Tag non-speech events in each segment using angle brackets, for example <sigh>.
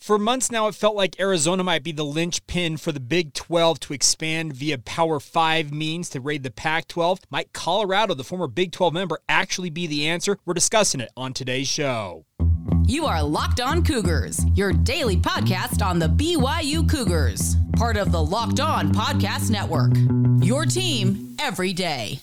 For months now, it felt like Arizona might be the linchpin for the Big 12 to expand via Power 5 means to raid the Pac 12. Might Colorado, the former Big 12 member, actually be the answer? We're discussing it on today's show. You are Locked On Cougars, your daily podcast on the BYU Cougars, part of the Locked On Podcast Network. Your team every day.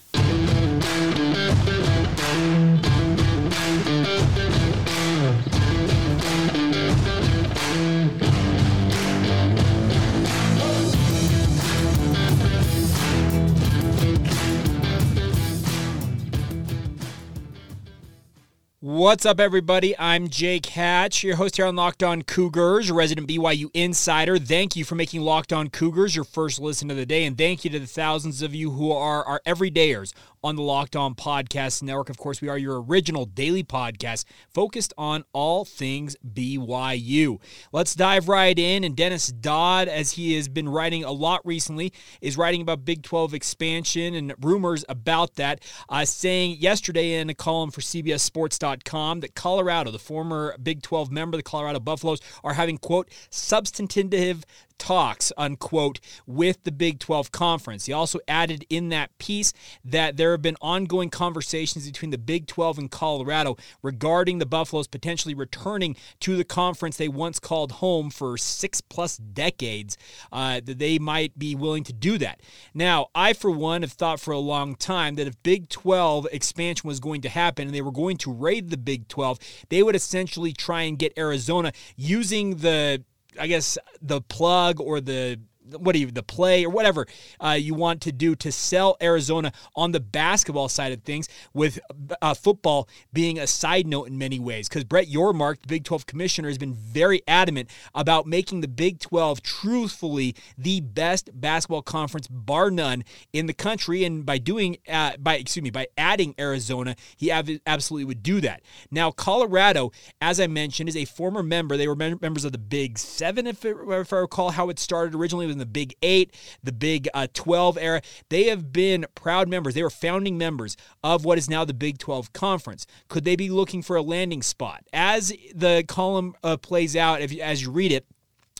What's up, everybody? I'm Jake Hatch, your host here on Locked On Cougars, resident BYU insider. Thank you for making Locked On Cougars your first listen of the day, and thank you to the thousands of you who are our everydayers on the Locked On Podcast Network. Of course, we are your original daily podcast focused on all things BYU. Let's dive right in. And Dennis Dodd, as he has been writing a lot recently, is writing about Big 12 expansion and rumors about that, uh, saying yesterday in a column for CBSSports.com that Colorado, the former Big 12 member, the Colorado Buffaloes, are having, quote, substantive talks, unquote, with the Big 12 Conference. He also added in that piece that there have been ongoing conversations between the Big 12 and Colorado regarding the Buffaloes potentially returning to the conference they once called home for six plus decades, uh, that they might be willing to do that. Now, I, for one, have thought for a long time that if Big 12 expansion was going to happen and they were going to raid the Big 12, they would essentially try and get Arizona using the I guess the plug or the what do you the play or whatever uh, you want to do to sell Arizona on the basketball side of things, with uh, football being a side note in many ways. Because Brett Yormark, the Big 12 commissioner, has been very adamant about making the Big 12 truthfully the best basketball conference, bar none, in the country. And by doing uh, by excuse me by adding Arizona, he ab- absolutely would do that. Now Colorado, as I mentioned, is a former member. They were members of the Big Seven, if, it, if I recall how it started originally the Big Eight, the Big uh, 12 era. They have been proud members. They were founding members of what is now the Big 12 Conference. Could they be looking for a landing spot? As the column uh, plays out, if, as you read it,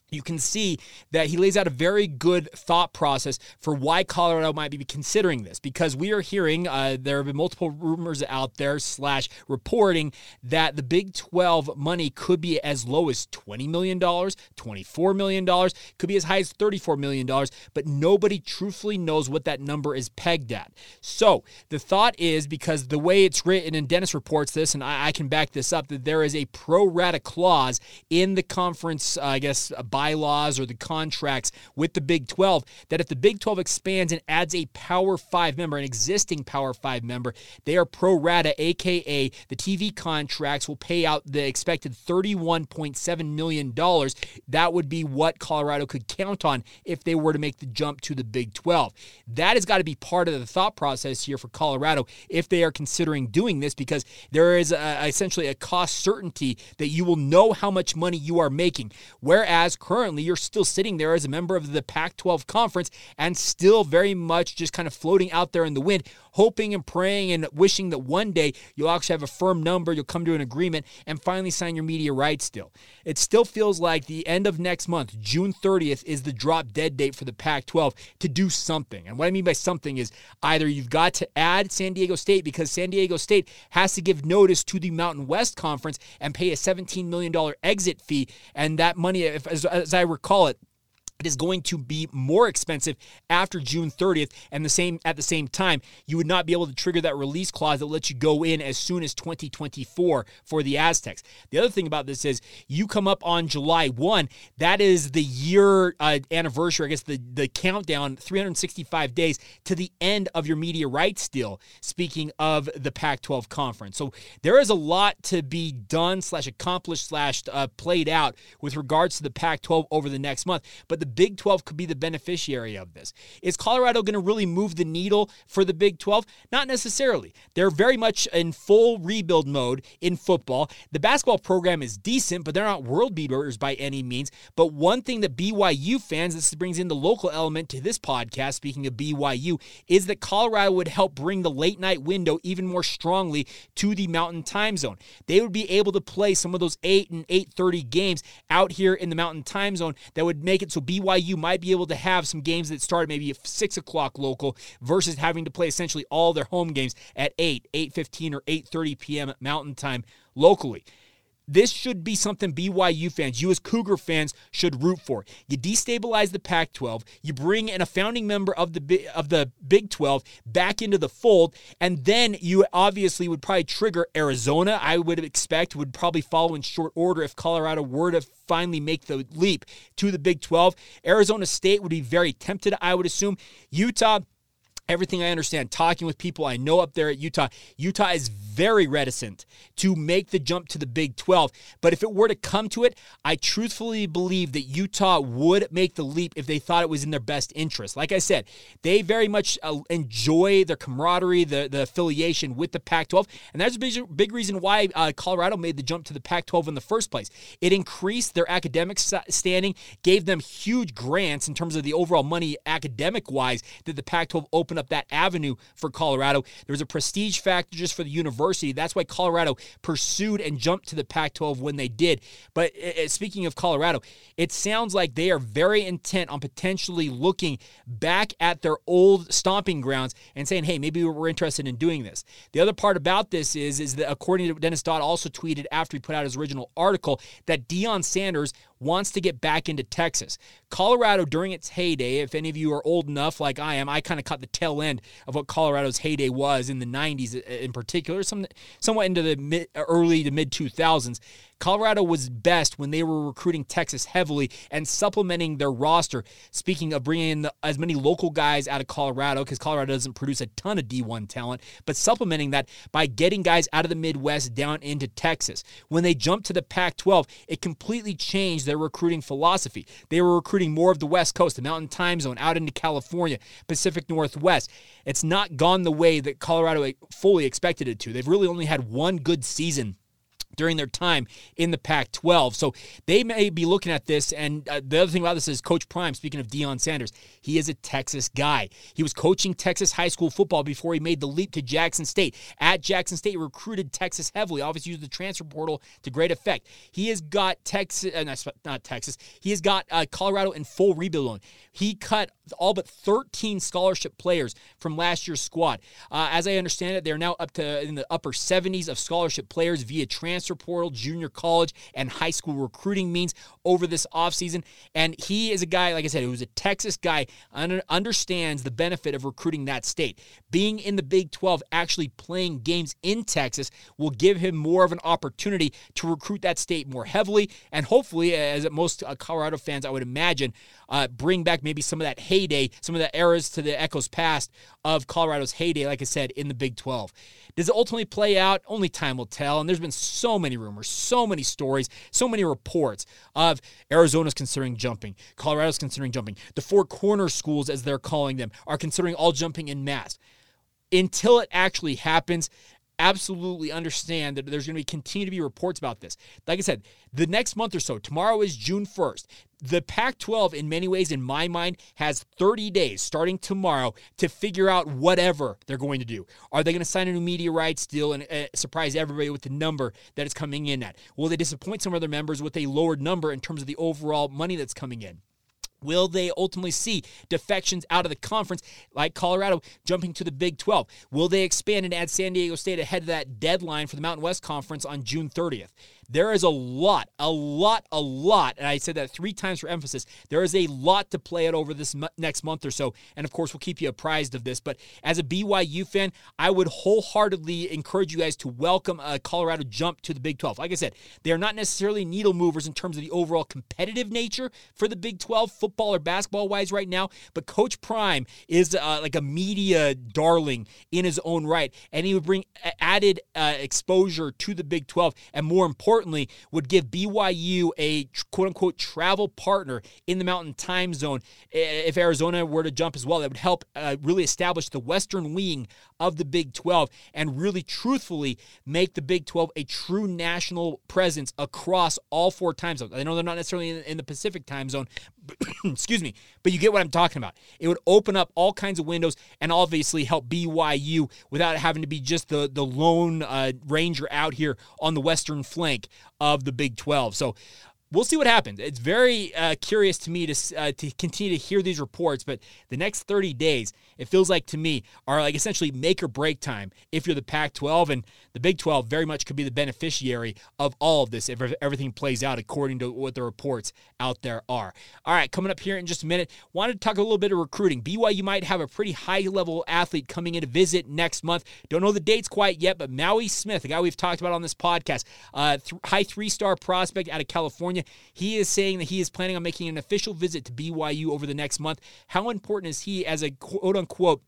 you can see that he lays out a very good thought process for why Colorado might be considering this because we are hearing uh, there have been multiple rumors out there slash reporting that the Big 12 money could be as low as $20 million, $24 million, could be as high as $34 million, but nobody truthfully knows what that number is pegged at. So the thought is because the way it's written, and Dennis reports this, and I, I can back this up, that there is a pro rata clause in the conference, uh, I guess, bylaws or the contracts with the Big 12 that if the Big 12 expands and adds a Power 5 member, an existing Power 5 member, they are pro rata, aka the TV contracts will pay out the expected $31.7 million. That would be what Colorado could count on if they were to make the jump to the Big 12. That has got to be part of the thought process here for Colorado if they are considering doing this because there is a, essentially a cost certainty that you will know how much money you are making. Whereas currently you're still sitting there as a member of the Pac 12 conference and still very much just kind of floating out there in the wind, hoping and praying and wishing that one day you'll actually have a firm number, you'll come to an agreement, and finally sign your media rights deal. It still feels like the end of next month, June 30th, is the drop dead date for the Pac 12 to do something. And what I mean by something is either you've got to add San Diego State because San Diego State has to give notice to the Mountain West Conference and pay a $17 million exit fee. And that money, if, as, as I recall it, it is going to be more expensive after June 30th and the same at the same time you would not be able to trigger that release clause that lets you go in as soon as 2024 for the Aztecs. The other thing about this is you come up on July 1 that is the year uh, anniversary I guess the the countdown 365 days to the end of your media rights deal speaking of the Pac-12 conference. So there is a lot to be done slash accomplished slash uh, played out with regards to the Pac-12 over the next month but the Big 12 could be the beneficiary of this. Is Colorado going to really move the needle for the Big 12? Not necessarily. They're very much in full rebuild mode in football. The basketball program is decent, but they're not world beaters by any means. But one thing that BYU fans, this brings in the local element to this podcast, speaking of BYU, is that Colorado would help bring the late night window even more strongly to the mountain time zone. They would be able to play some of those 8 and 8:30 games out here in the mountain time zone that would make it so BYU might be able to have some games that start maybe at 6 o'clock local versus having to play essentially all their home games at 8, 8.15 or 8.30 p.m. mountain time locally. This should be something BYU fans, you as Cougar fans, should root for. You destabilize the Pac-12, you bring in a founding member of the of the Big 12 back into the fold, and then you obviously would probably trigger Arizona. I would expect would probably follow in short order if Colorado were to finally make the leap to the Big 12. Arizona State would be very tempted, I would assume. Utah everything I understand, talking with people I know up there at Utah, Utah is very reticent to make the jump to the Big 12. But if it were to come to it, I truthfully believe that Utah would make the leap if they thought it was in their best interest. Like I said, they very much uh, enjoy their camaraderie, the, the affiliation with the Pac 12. And that's a big, big reason why uh, Colorado made the jump to the Pac 12 in the first place. It increased their academic standing, gave them huge grants in terms of the overall money academic wise that the Pac 12 opened up that avenue for Colorado. There was a prestige factor just for the university. That's why Colorado pursued and jumped to the Pac 12 when they did. But uh, speaking of Colorado, it sounds like they are very intent on potentially looking back at their old stomping grounds and saying, hey, maybe we're interested in doing this. The other part about this is, is that according to Dennis Dodd, also tweeted after he put out his original article that Deion Sanders wants to get back into Texas. Colorado, during its heyday, if any of you are old enough like I am, I kind of caught the tail end of what Colorado's heyday was in the 90s uh, in particular, some, somewhat into the mid, early to mid 2000s. Colorado was best when they were recruiting Texas heavily and supplementing their roster. Speaking of bringing in as many local guys out of Colorado, because Colorado doesn't produce a ton of D1 talent, but supplementing that by getting guys out of the Midwest down into Texas. When they jumped to the Pac 12, it completely changed their recruiting philosophy. They were recruiting more of the West Coast, the Mountain Time Zone, out into California, Pacific Northwest. It's not gone the way that Colorado fully expected it to. They've really only had one good season during their time in the Pac 12. So they may be looking at this. And uh, the other thing about this is Coach Prime, speaking of Deion Sanders, he is a Texas guy. He was coaching Texas high school football before he made the leap to Jackson State. At Jackson State, he recruited Texas heavily, obviously used the transfer portal to great effect. He has got Texas, uh, not Texas, he has got uh, Colorado in full rebuild on. He cut all but 13 scholarship players from last year's squad. Uh, as I understand it, they're now up to in the upper 70s of scholarship players via transfer portal, junior college, and high school recruiting means over this offseason. And he is a guy, like I said, who's a Texas guy, understands the benefit of recruiting that state. Being in the Big 12, actually playing games in Texas, will give him more of an opportunity to recruit that state more heavily. And hopefully, as most uh, Colorado fans, I would imagine, uh, bring back maybe some of that heyday, some of the eras to the echoes past of Colorado's heyday, like I said, in the Big 12. Does it ultimately play out? Only time will tell. And there's been so many rumors, so many stories, so many reports of Arizona's considering jumping, Colorado's considering jumping. The four corner schools, as they're calling them, are considering all jumping in mass. Until it actually happens, absolutely understand that there's going to be continue to be reports about this. Like I said, the next month or so, tomorrow is June 1st. The Pac 12, in many ways, in my mind, has 30 days starting tomorrow to figure out whatever they're going to do. Are they going to sign a new media rights deal and uh, surprise everybody with the number that is coming in at? Will they disappoint some of their members with a lowered number in terms of the overall money that's coming in? Will they ultimately see defections out of the conference like Colorado jumping to the Big 12? Will they expand and add San Diego State ahead of that deadline for the Mountain West Conference on June 30th? There is a lot, a lot, a lot, and I said that three times for emphasis. There is a lot to play out over this next month or so, and of course, we'll keep you apprised of this. But as a BYU fan, I would wholeheartedly encourage you guys to welcome a Colorado jump to the Big 12. Like I said, they are not necessarily needle movers in terms of the overall competitive nature for the Big 12, football or basketball wise, right now. But Coach Prime is uh, like a media darling in his own right, and he would bring added uh, exposure to the Big 12, and more important importantly, would give BYU a quote unquote travel partner in the Mountain Time Zone if Arizona were to jump as well. That would help uh, really establish the Western wing of the Big 12 and really truthfully make the Big 12 a true national presence across all four time zones. I know they're not necessarily in, in the Pacific time zone, <coughs> excuse me, but you get what I'm talking about. It would open up all kinds of windows and obviously help BYU without having to be just the, the lone uh, ranger out here on the western flank of the Big 12. So we'll see what happens. It's very uh, curious to me to uh, to continue to hear these reports, but the next 30 days, it feels like to me are like essentially make or break time if you're the Pac-12 and the Big 12 very much could be the beneficiary of all of this if everything plays out according to what the reports out there are. All right, coming up here in just a minute, wanted to talk a little bit of recruiting. BYU might have a pretty high-level athlete coming in to visit next month. Don't know the dates quite yet, but Maui Smith, a guy we've talked about on this podcast, uh, th- high three-star prospect out of California California. He is saying that he is planning on making an official visit to BYU over the next month. How important is he as a quote unquote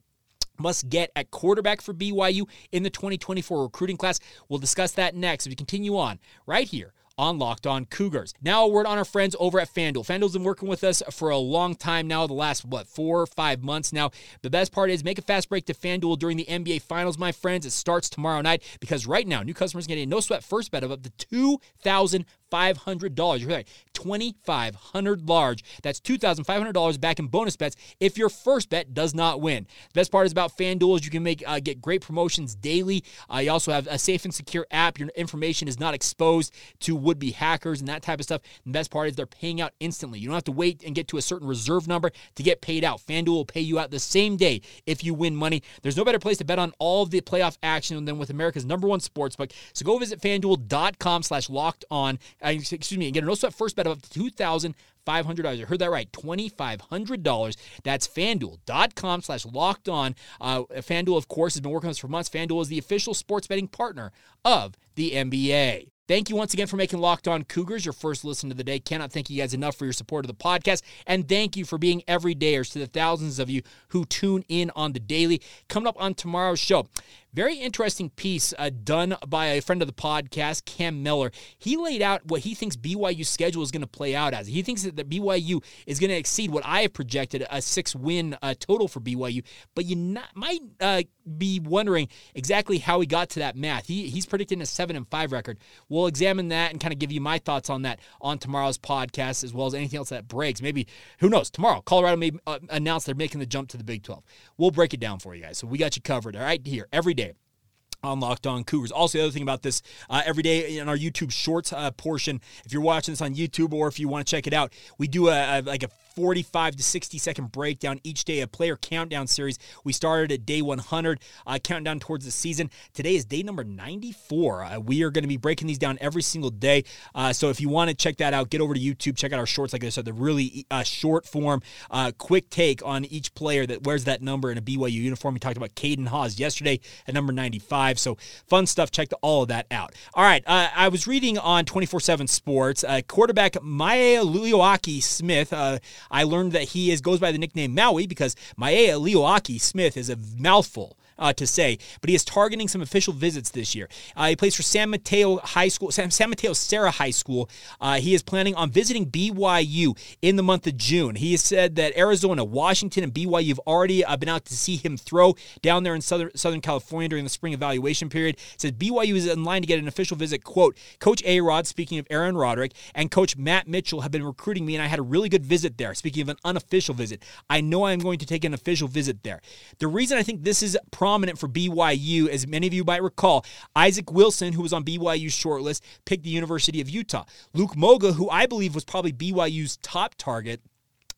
must get at quarterback for BYU in the 2024 recruiting class. We'll discuss that next as we continue on right here on Locked On Cougars. Now, a word on our friends over at FanDuel. FanDuel's been working with us for a long time now, the last, what, four or five months now. The best part is make a fast break to FanDuel during the NBA Finals, my friends. It starts tomorrow night because right now, new customers get a no sweat first bet of up to 2000 $2,500. You're right, 2500 large. That's $2,500 back in bonus bets if your first bet does not win. The best part is about FanDuel is you can make uh, get great promotions daily. Uh, you also have a safe and secure app. Your information is not exposed to would-be hackers and that type of stuff. The best part is they're paying out instantly. You don't have to wait and get to a certain reserve number to get paid out. FanDuel will pay you out the same day if you win money. There's no better place to bet on all of the playoff action than with America's number one sportsbook. So go visit FanDuel.com slash locked on excuse me, and get an sweat first bet of up to two thousand five hundred dollars. I heard that right, twenty five hundred dollars. That's FanDuel.com slash locked on. Uh, FanDuel, of course, has been working with us for months. FanDuel is the official sports betting partner of the NBA. Thank you once again for making Locked On Cougars your first listen of the day. Cannot thank you guys enough for your support of the podcast. And thank you for being everydayers to the thousands of you who tune in on the daily. Coming up on tomorrow's show, very interesting piece uh, done by a friend of the podcast, Cam Miller. He laid out what he thinks BYU's schedule is going to play out as. He thinks that the BYU is going to exceed what I have projected a six win uh, total for BYU. But you not, might uh, be wondering exactly how he got to that math. He, he's predicting a seven and five record. We'll examine that and kind of give you my thoughts on that on tomorrow's podcast, as well as anything else that breaks. Maybe who knows? Tomorrow, Colorado may uh, announce they're making the jump to the Big 12. We'll break it down for you guys. So we got you covered. All right, here every on Locked On Cougars. Also, the other thing about this, uh, every day in our YouTube Shorts uh, portion, if you're watching this on YouTube or if you want to check it out, we do a, a like a 45 to 60 second breakdown each day, a player countdown series. We started at day 100, uh, countdown towards the season. Today is day number 94. Uh, we are going to be breaking these down every single day. Uh, so if you want to check that out, get over to YouTube, check out our shorts. Like I said, the really uh, short form, quick take on each player that wears that number in a BYU uniform. We talked about Caden Hawes yesterday at number 95. So fun stuff. Check all of that out. All right. Uh, I was reading on 24 7 Sports, quarterback Maealiuaki Smith. I learned that he is goes by the nickname Maui because Maealiuaki Smith is a mouthful uh, to say, but he is targeting some official visits this year. Uh, he plays for San Mateo High School, San, San Mateo Serra High School. Uh, he is planning on visiting BYU in the month of June. He has said that Arizona, Washington, and BYU have already uh, been out to see him throw down there in Southern, Southern California during the spring evaluation period. Says BYU is in line to get an official visit. Quote, Coach A-Rod, speaking of Aaron Roderick, and Coach Matt Mitchell have been recruiting me, and I had a really good visit there. Speaking of an unofficial visit, I know I'm going to take an official visit there. The reason I think this is prominent for BYU. As many of you might recall, Isaac Wilson, who was on BYU's shortlist, picked the University of Utah. Luke Moga, who I believe was probably BYU's top target,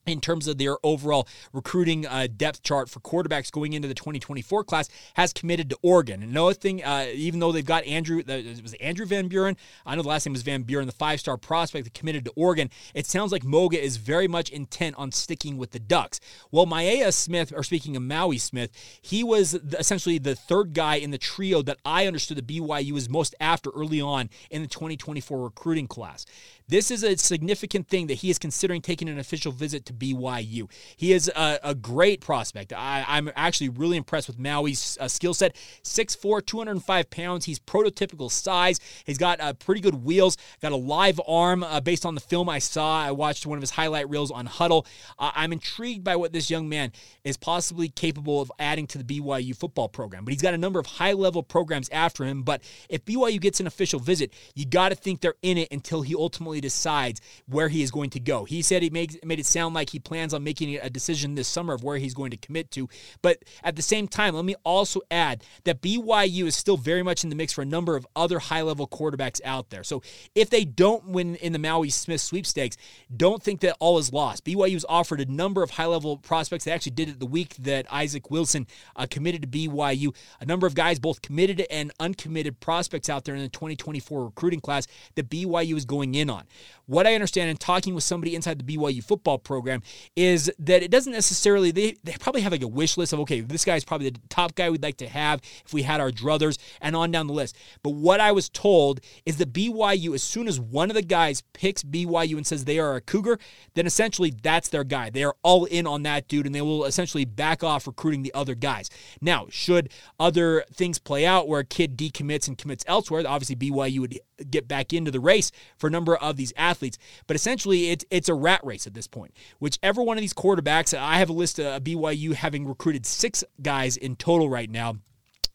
in terms of their overall recruiting uh, depth chart for quarterbacks going into the 2024 class, has committed to Oregon. Another thing, uh, even though they've got Andrew, it was Andrew Van Buren. I know the last name was Van Buren, the five-star prospect that committed to Oregon. It sounds like Moga is very much intent on sticking with the Ducks. Well, Maia Smith, or speaking of Maui Smith, he was essentially the third guy in the trio that I understood the BYU was most after early on in the 2024 recruiting class. This is a significant thing that he is considering taking an official visit to BYU. He is a, a great prospect. I, am actually really impressed with Maui's uh, skill set. 6'4, 205 pounds. He's prototypical size. He's got uh, pretty good wheels, got a live arm uh, based on the film I saw. I watched one of his highlight reels on Hudl. I'm intrigued by what this young man is possibly capable of adding to the BYU football program. But he's got a number of high level programs after him. But if BYU gets an official visit, you got to think they're in it until he ultimately decides where he is going to go. He said he made, made it sound like he plans on making a decision this summer of where he's going to commit to. But at the same time, let me also add that BYU is still very much in the mix for a number of other high level quarterbacks out there. So if they don't win in the Maui Smith sweepstakes, don't think that all is lost. BYU BYU's offered a number of high level prospects. They actually did it the week that Isaac Wilson uh, committed to BYU. A number of guys, both committed and uncommitted prospects out there in the 2024 recruiting class that BYU is going in on. What I understand in talking with somebody inside the BYU football program is that it doesn't necessarily, they, they probably have like a wish list of, okay, this guy's probably the top guy we'd like to have if we had our druthers and on down the list. But what I was told is that BYU, as soon as one of the guys picks BYU and says they are a Cougar, then essentially that's their guy. They are all in on that dude and they will essentially back off recruiting the other guys. Now, should other things play out where a kid decommits and commits elsewhere, obviously BYU would get back into the race for a number of these athletes. But essentially, it's it's a rat race at this point. Whichever one of these quarterbacks, I have a list of BYU having recruited six guys in total right now.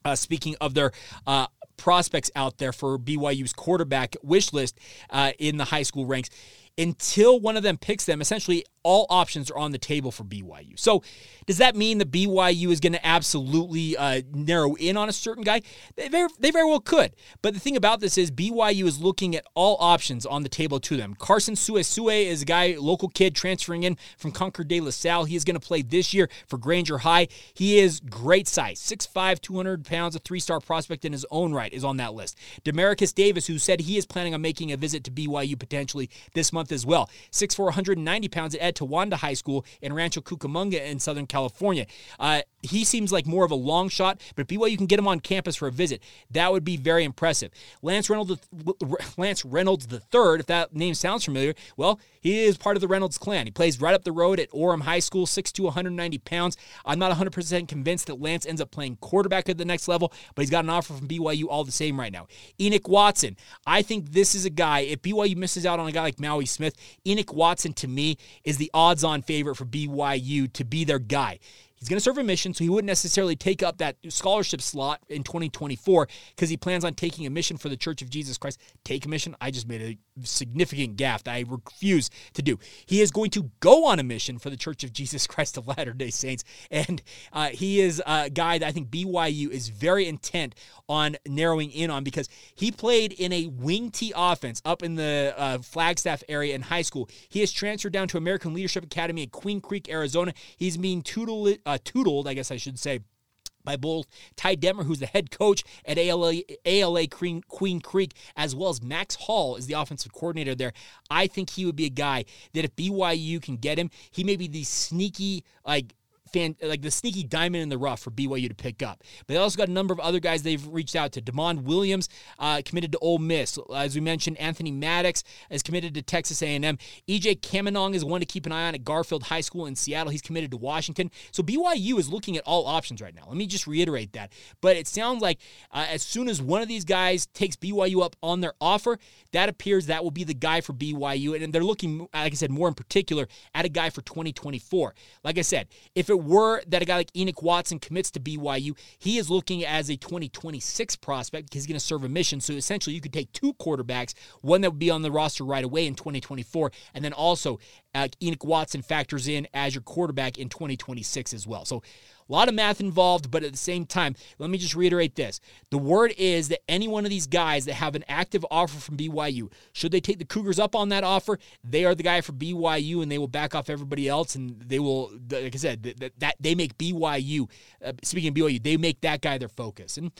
Uh, speaking of their uh, prospects out there for BYU's quarterback wish list uh, in the high school ranks, until one of them picks them, essentially all options are on the table for BYU. So, does that mean that BYU is going to absolutely uh, narrow in on a certain guy? They very, they very well could. But the thing about this is BYU is looking at all options on the table to them. Carson Suesue is a guy, local kid transferring in from Concord de La Salle. He is going to play this year for Granger High. He is great size, 6'5", 200 pounds, a three-star prospect in his own right is on that list. Demaricus Davis, who said he is planning on making a visit to BYU potentially this month as well. 6'4", 190 pounds at Etiwanda High School in Rancho Cucamonga in Southern California. Uh, he seems like more of a long shot, but if BYU can get him on campus for a visit, that would be very impressive. Lance Reynolds, Lance Reynolds III, if that name sounds familiar, well, he is part of the Reynolds clan. He plays right up the road at Orem High School, 6'2", 190 pounds. I'm not 100% convinced that Lance ends up playing quarterback at the next level, but he's got an offer from BYU all the same right now. Enoch Watson, I think this is a guy, if BYU misses out on a guy like Maui Smith, Enoch Watson to me is the odds on favorite for BYU to be their guy. He's going to serve a mission, so he wouldn't necessarily take up that scholarship slot in 2024 because he plans on taking a mission for the Church of Jesus Christ. Take a mission? I just made a significant gaffe that I refuse to do. He is going to go on a mission for the Church of Jesus Christ of Latter day Saints, and uh, he is a guy that I think BYU is very intent on narrowing in on because he played in a wing T offense up in the uh, Flagstaff area in high school. He has transferred down to American Leadership Academy in Queen Creek, Arizona. He's being tuteled, uh, tuteled I guess I should say by both Ty Detmer, who's the head coach at ALA, ALA Queen, Queen Creek, as well as Max Hall is the offensive coordinator there. I think he would be a guy that if BYU can get him, he may be the sneaky, like, fan, like the sneaky diamond in the rough for BYU to pick up. But they also got a number of other guys they've reached out to. Demond Williams uh, committed to Ole Miss. As we mentioned, Anthony Maddox is committed to Texas A&M. EJ Caminong is one to keep an eye on at Garfield High School in Seattle. He's committed to Washington. So BYU is looking at all options right now. Let me just reiterate that. But it sounds like uh, as soon as one of these guys takes BYU up on their offer, that appears that will be the guy for BYU. And they're looking, like I said, more in particular at a guy for 2024. Like I said, if it were that a guy like Enoch Watson commits to BYU, he is looking as a 2026 prospect because he's going to serve a mission. So essentially, you could take two quarterbacks, one that would be on the roster right away in 2024, and then also uh, Enoch Watson factors in as your quarterback in 2026 as well. So a lot of math involved, but at the same time, let me just reiterate this. The word is that any one of these guys that have an active offer from BYU, should they take the Cougars up on that offer, they are the guy for BYU and they will back off everybody else and they will, like I said, that, that they make BYU, uh, speaking of BYU, they make that guy their focus. And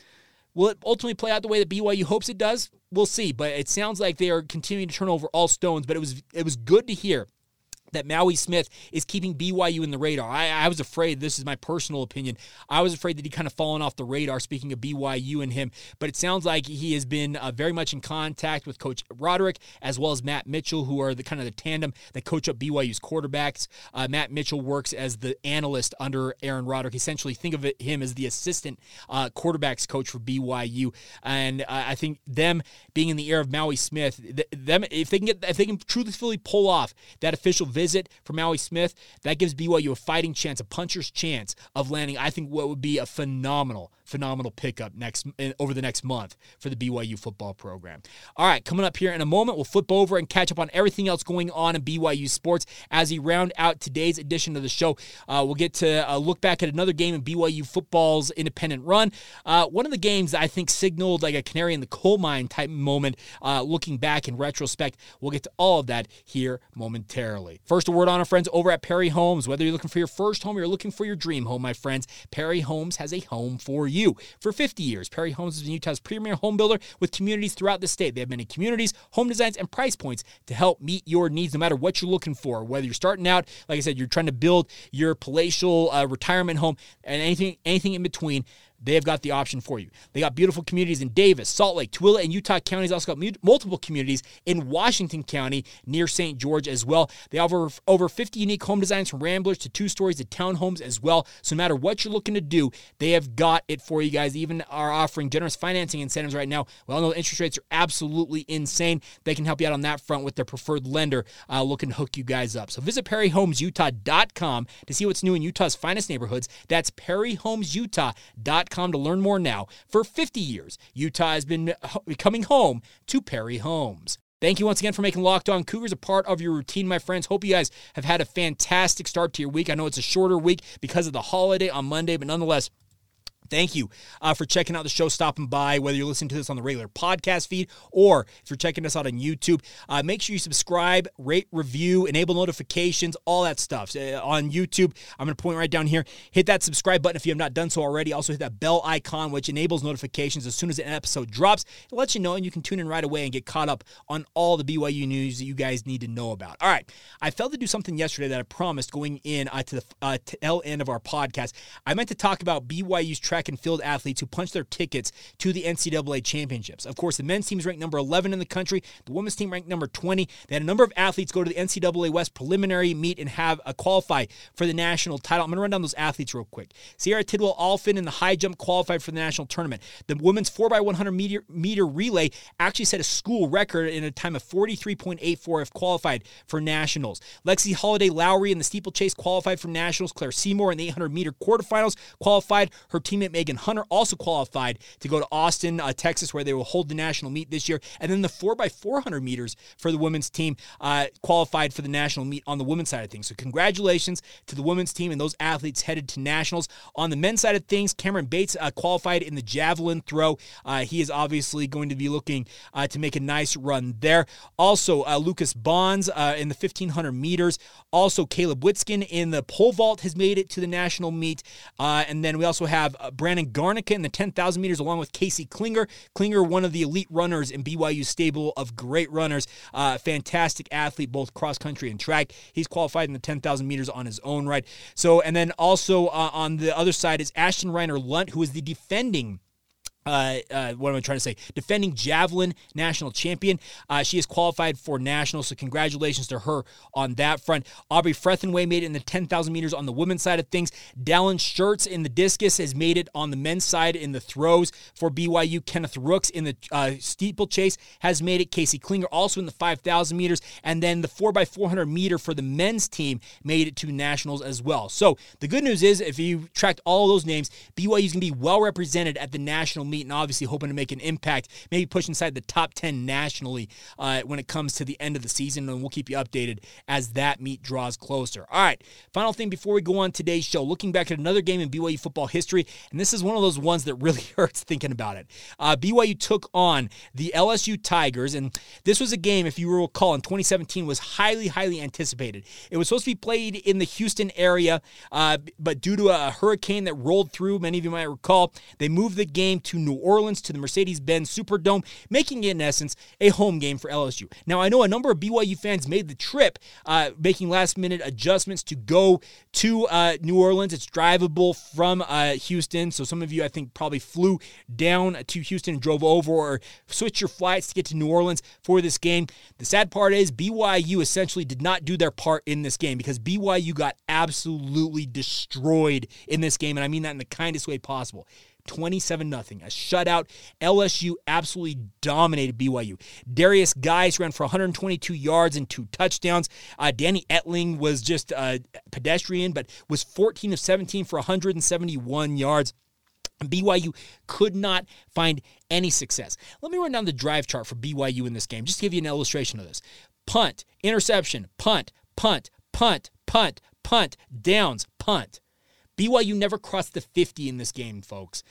will it ultimately play out the way that BYU hopes it does? We'll see, but it sounds like they are continuing to turn over all stones, but it was it was good to hear that Maui Smith is keeping BYU in the radar. I, I, was afraid, this is my personal opinion, I was afraid that he kind of fallen off the radar, speaking of BYU and him. But it sounds like he has been uh, very much in contact with Coach Roderick as well as Matt Mitchell, who are the kind of the tandem that coach up BYU's quarterbacks. Uh, Matt Mitchell works as the analyst under Aaron Roderick. Essentially, think of it, him as the assistant uh, quarterbacks coach for BYU. And I think them being in the air of Maui Smith, th- them if they can get if they can truthfully pull off that official visit for Maui Smith, that gives BYU a fighting chance, a puncher's chance of landing, I think, what would be a phenomenal phenomenal pickup next over the next month for the BYU football program. All right, coming up here in a moment, we'll flip over and catch up on everything else going on in BYU sports as we round out today's edition of the show. Uh, we'll get to uh, look back at another game in BYU football's independent run. Uh, one of the games I think signaled like a canary in the coal mine type moment. Uh, looking back in retrospect, we'll get to all of that here momentarily. First, a word on our friends over at Perry Homes. Whether you're looking for your first home or you're looking for your dream home, my friends, Perry Homes has a home for you you. For 50 years, Perry Homes has been Utah's premier home builder with communities throughout the state. They have many communities, home designs, and price points to help meet your needs no matter what you're looking for. Whether you're starting out, like I said, you're trying to build your palatial uh, retirement home and anything anything in between, they have got the option for you. They got beautiful communities in Davis, Salt Lake, Tooele, and Utah counties. Also got multiple communities in Washington County near St. George as well. They offer over 50 unique home designs from ramblers to two stories to townhomes as well. So no matter what you're looking to do, they have got it for you guys. Even are offering generous financing incentives right now. We Well, no interest rates are absolutely insane. They can help you out on that front with their preferred lender uh, looking to hook you guys up. So visit PerryHomesUtah.com to see what's new in Utah's finest neighborhoods. That's PerryHomesUtah.com to learn more now. For 50 years, Utah has been uh, coming home to Perry Homes. Thank you once again for making Locked On Cougars a part of your routine, my friends. Hope you guys have had a fantastic start to your week. I know it's a shorter week because of the holiday on Monday, but nonetheless, Thank you uh, for checking out the show, stopping by, whether you're listening to this on the regular podcast feed or if you're checking us out on YouTube. Uh, make sure you subscribe, rate, review, enable notifications, all that stuff. Uh, on YouTube, I'm going to point right down here. Hit that subscribe button if you have not done so already. Also, hit that bell icon, which enables notifications as soon as an episode drops. It lets you know, and you can tune in right away and get caught up on all the BYU news that you guys need to know about. All right. I failed to do something yesterday that I promised going in uh, to the uh, tail end of our podcast. I meant to talk about BYU's track track and field athletes who punched their tickets to the NCAA championships. Of course, the men's team is ranked number 11 in the country, the women's team ranked number 20. They had a number of athletes go to the NCAA West preliminary meet and have a qualify for the national title. I'm going to run down those athletes real quick. Sierra Tidwell Alfin in the high jump qualified for the national tournament. The women's 4x100 meter, meter relay actually set a school record in a time of 43.84 if qualified for nationals. Lexi Halladay-Lowry in the steeplechase qualified for nationals. Claire Seymour in the 800 meter quarterfinals qualified. Her teammate Megan Hunter also qualified to go to Austin, uh, Texas, where they will hold the national meet this year. And then the 4x400 meters for the women's team uh, qualified for the national meet on the women's side of things. So, congratulations to the women's team and those athletes headed to nationals. On the men's side of things, Cameron Bates uh, qualified in the javelin throw. Uh, he is obviously going to be looking uh, to make a nice run there. Also, uh, Lucas Bonds in the 1500 meters. Also, Caleb Witskin in the pole vault has made it to the national meet. and then we also have Brandon Garnica in the 10,000 meters, along with Casey Clinger. Clinger, one of the elite runners in BYU's stable of great runners, uh, fantastic athlete, both cross country and track. He's qualified in the 10,000 meters on his own right. So, and then also uh, on the other side is Ashton Reiner Lunt, who is the defending uh, uh, what am I trying to say? Defending javelin national champion. Uh, she is qualified for national, so congratulations to her on that front. Aubrey Frentheway made it in the 10,000 meters on the women's side of things. Dallin Shurts in the discus has made it on the men's side in the throws for BYU. Kenneth Rooks in the uh, steeplechase has made it. Casey Clinger also in the 5,000 meters. And then the 4x400 meter for the men's team made it to nationals as well. So the good news is, if you tracked all those names, BYU is going to be well represented at the national meet and obviously hoping to make an impact, maybe push inside the top 10 nationally uh, when it comes to the end of the season. And we'll keep you updated as that meet draws closer. All right, final thing before we go on today's show, looking back at another game in BYU football history, and this is one of those ones that really <laughs> hurts thinking about it. Uh, BYU took on the LSU Tigers, and this was a game, if you recall, in 2017 was highly, highly anticipated. It was supposed to be played in the Houston area, uh, but due to a hurricane that rolled through, many of you might recall, they moved the game to New Orleans to the Mercedes Benz Superdome, making it, in essence, a home game for LSU. Now, I know a number of BYU fans made the trip, uh, making last minute adjustments to go to uh, New Orleans. It's drivable from uh, Houston. So, some of you, I think, probably flew down to Houston and drove over or switched your flights to get to New Orleans for this game. The sad part is BYU essentially did not do their part in this game because BYU got absolutely destroyed in this game. And I mean that in the kindest way possible. 27 0. A shutout. LSU absolutely dominated BYU. Derrius Guice ran for 122 yards and two touchdowns. Uh, Danny Etling was just a pedestrian, but was 14 of 17 for 171 yards. BYU could not find any success. Let me run down the drive chart for BYU in this game, just to give you an illustration of this. Punt, interception, punt, punt, punt, punt, punt, downs, punt. BYU never crossed the 50 in this game, folks.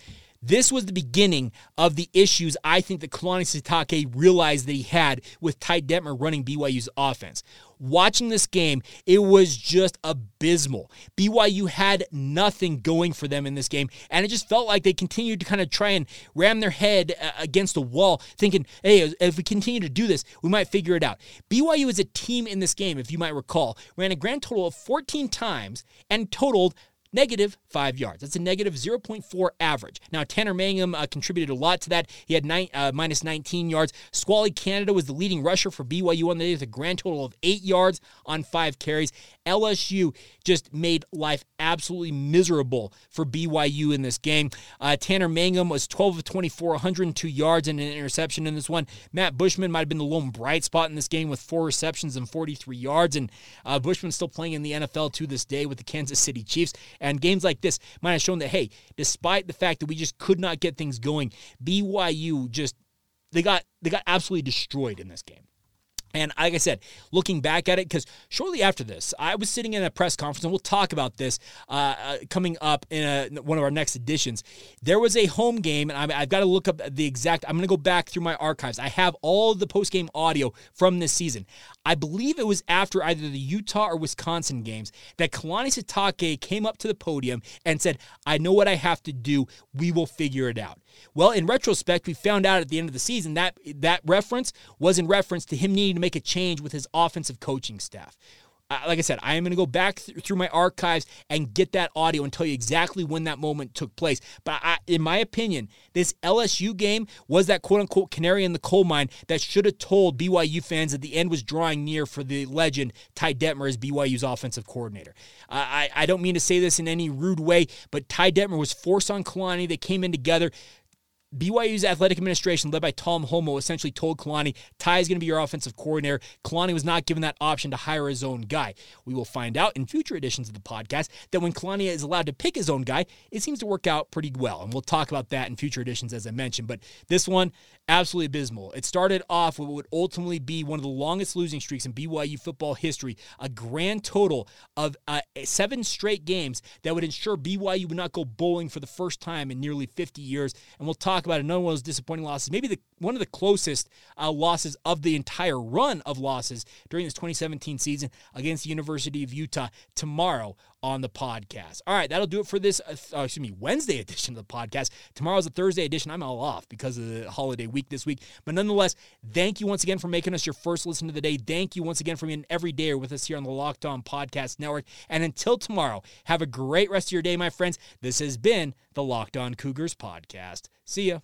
This was the beginning of the issues I think that Kalani Sitake realized that he had with Ty Detmer running BYU's offense. Watching this game, it was just abysmal. BYU had nothing going for them in this game, and it just felt like they continued to kind of try and ram their head uh, against a wall, thinking, hey, if we continue to do this, we might figure it out. BYU as a team in this game, if you might recall, ran a grand total of 14 times and totaled negative five yards. That's a negative 0.4 average. Now, Tanner Mangum uh, contributed a lot to that. He had nine, uh, minus 19 yards. Squally Canada was the leading rusher for BYU on the day with a grand total of eight yards on five carries. LSU just made life absolutely miserable for BYU in this game. Uh, Tanner Mangum was 12 of 24, 102 yards and an interception in this one. Matt Bushman might have been the lone bright spot in this game with four receptions and 43 yards. And uh, Bushman's still playing in the NFL to this day with the Kansas City Chiefs. And games like this might have shown that, hey, despite the fact that we just could not get things going, BYU just they got they got absolutely destroyed in this game. And like I said, looking back at it, because shortly after this, I was sitting in a press conference, and we'll talk about this uh, uh, coming up in a, one of our next editions. There was a home game, and I, have got to look up the exact. I'm going to go back through my archives. I have all the post game audio from this season. I believe it was after either the Utah or Wisconsin games that Kalani Sitake came up to the podium and said, "I know what I have to do. We will figure it out." Well, in retrospect, we found out at the end of the season that that reference was in reference to him needing to make a change with his offensive coaching staff. Uh, like I said, I am going to go back th- through my archives and get that audio and tell you exactly when that moment took place. But I, in my opinion, this LSU game was that quote unquote canary in the coal mine that should have told BYU fans that the end was drawing near for the legend Ty Detmer as BYU's offensive coordinator. Uh, I, I don't mean to say this in any rude way, but Ty Detmer was forced on Kalani. They came in together. BYU's athletic administration, led by Tom Holmoe, essentially told Kalani, Ty is going to be your offensive coordinator. Kalani was not given that option to hire his own guy. We will find out in future editions of the podcast that when Kalani is allowed to pick his own guy, it seems to work out pretty well. And we'll talk about that in future editions, as I mentioned. But this one, absolutely abysmal. It started off what would ultimately be one of the longest losing streaks in BYU football history, a grand total of uh, seven straight games that would ensure BYU would not go bowling for the first time in nearly 50 years. And we'll talk about another one of those disappointing losses, maybe the, one of the closest uh, losses of the entire run of losses during this 2017 season against the University of Utah tomorrow on the podcast. All right, that'll do it for this, uh, uh excuse me, Wednesday <laughs> edition of the podcast. Tomorrow's a Thursday edition. I'm all off because of the holiday week this week. But nonetheless, thank you once again for making us your first listen of the day. Thank you once again for being every day with us here on the Locked On Podcast Network. And until tomorrow, have a great rest of your day, my friends. This has been the Locked On Cougars Podcast. See ya.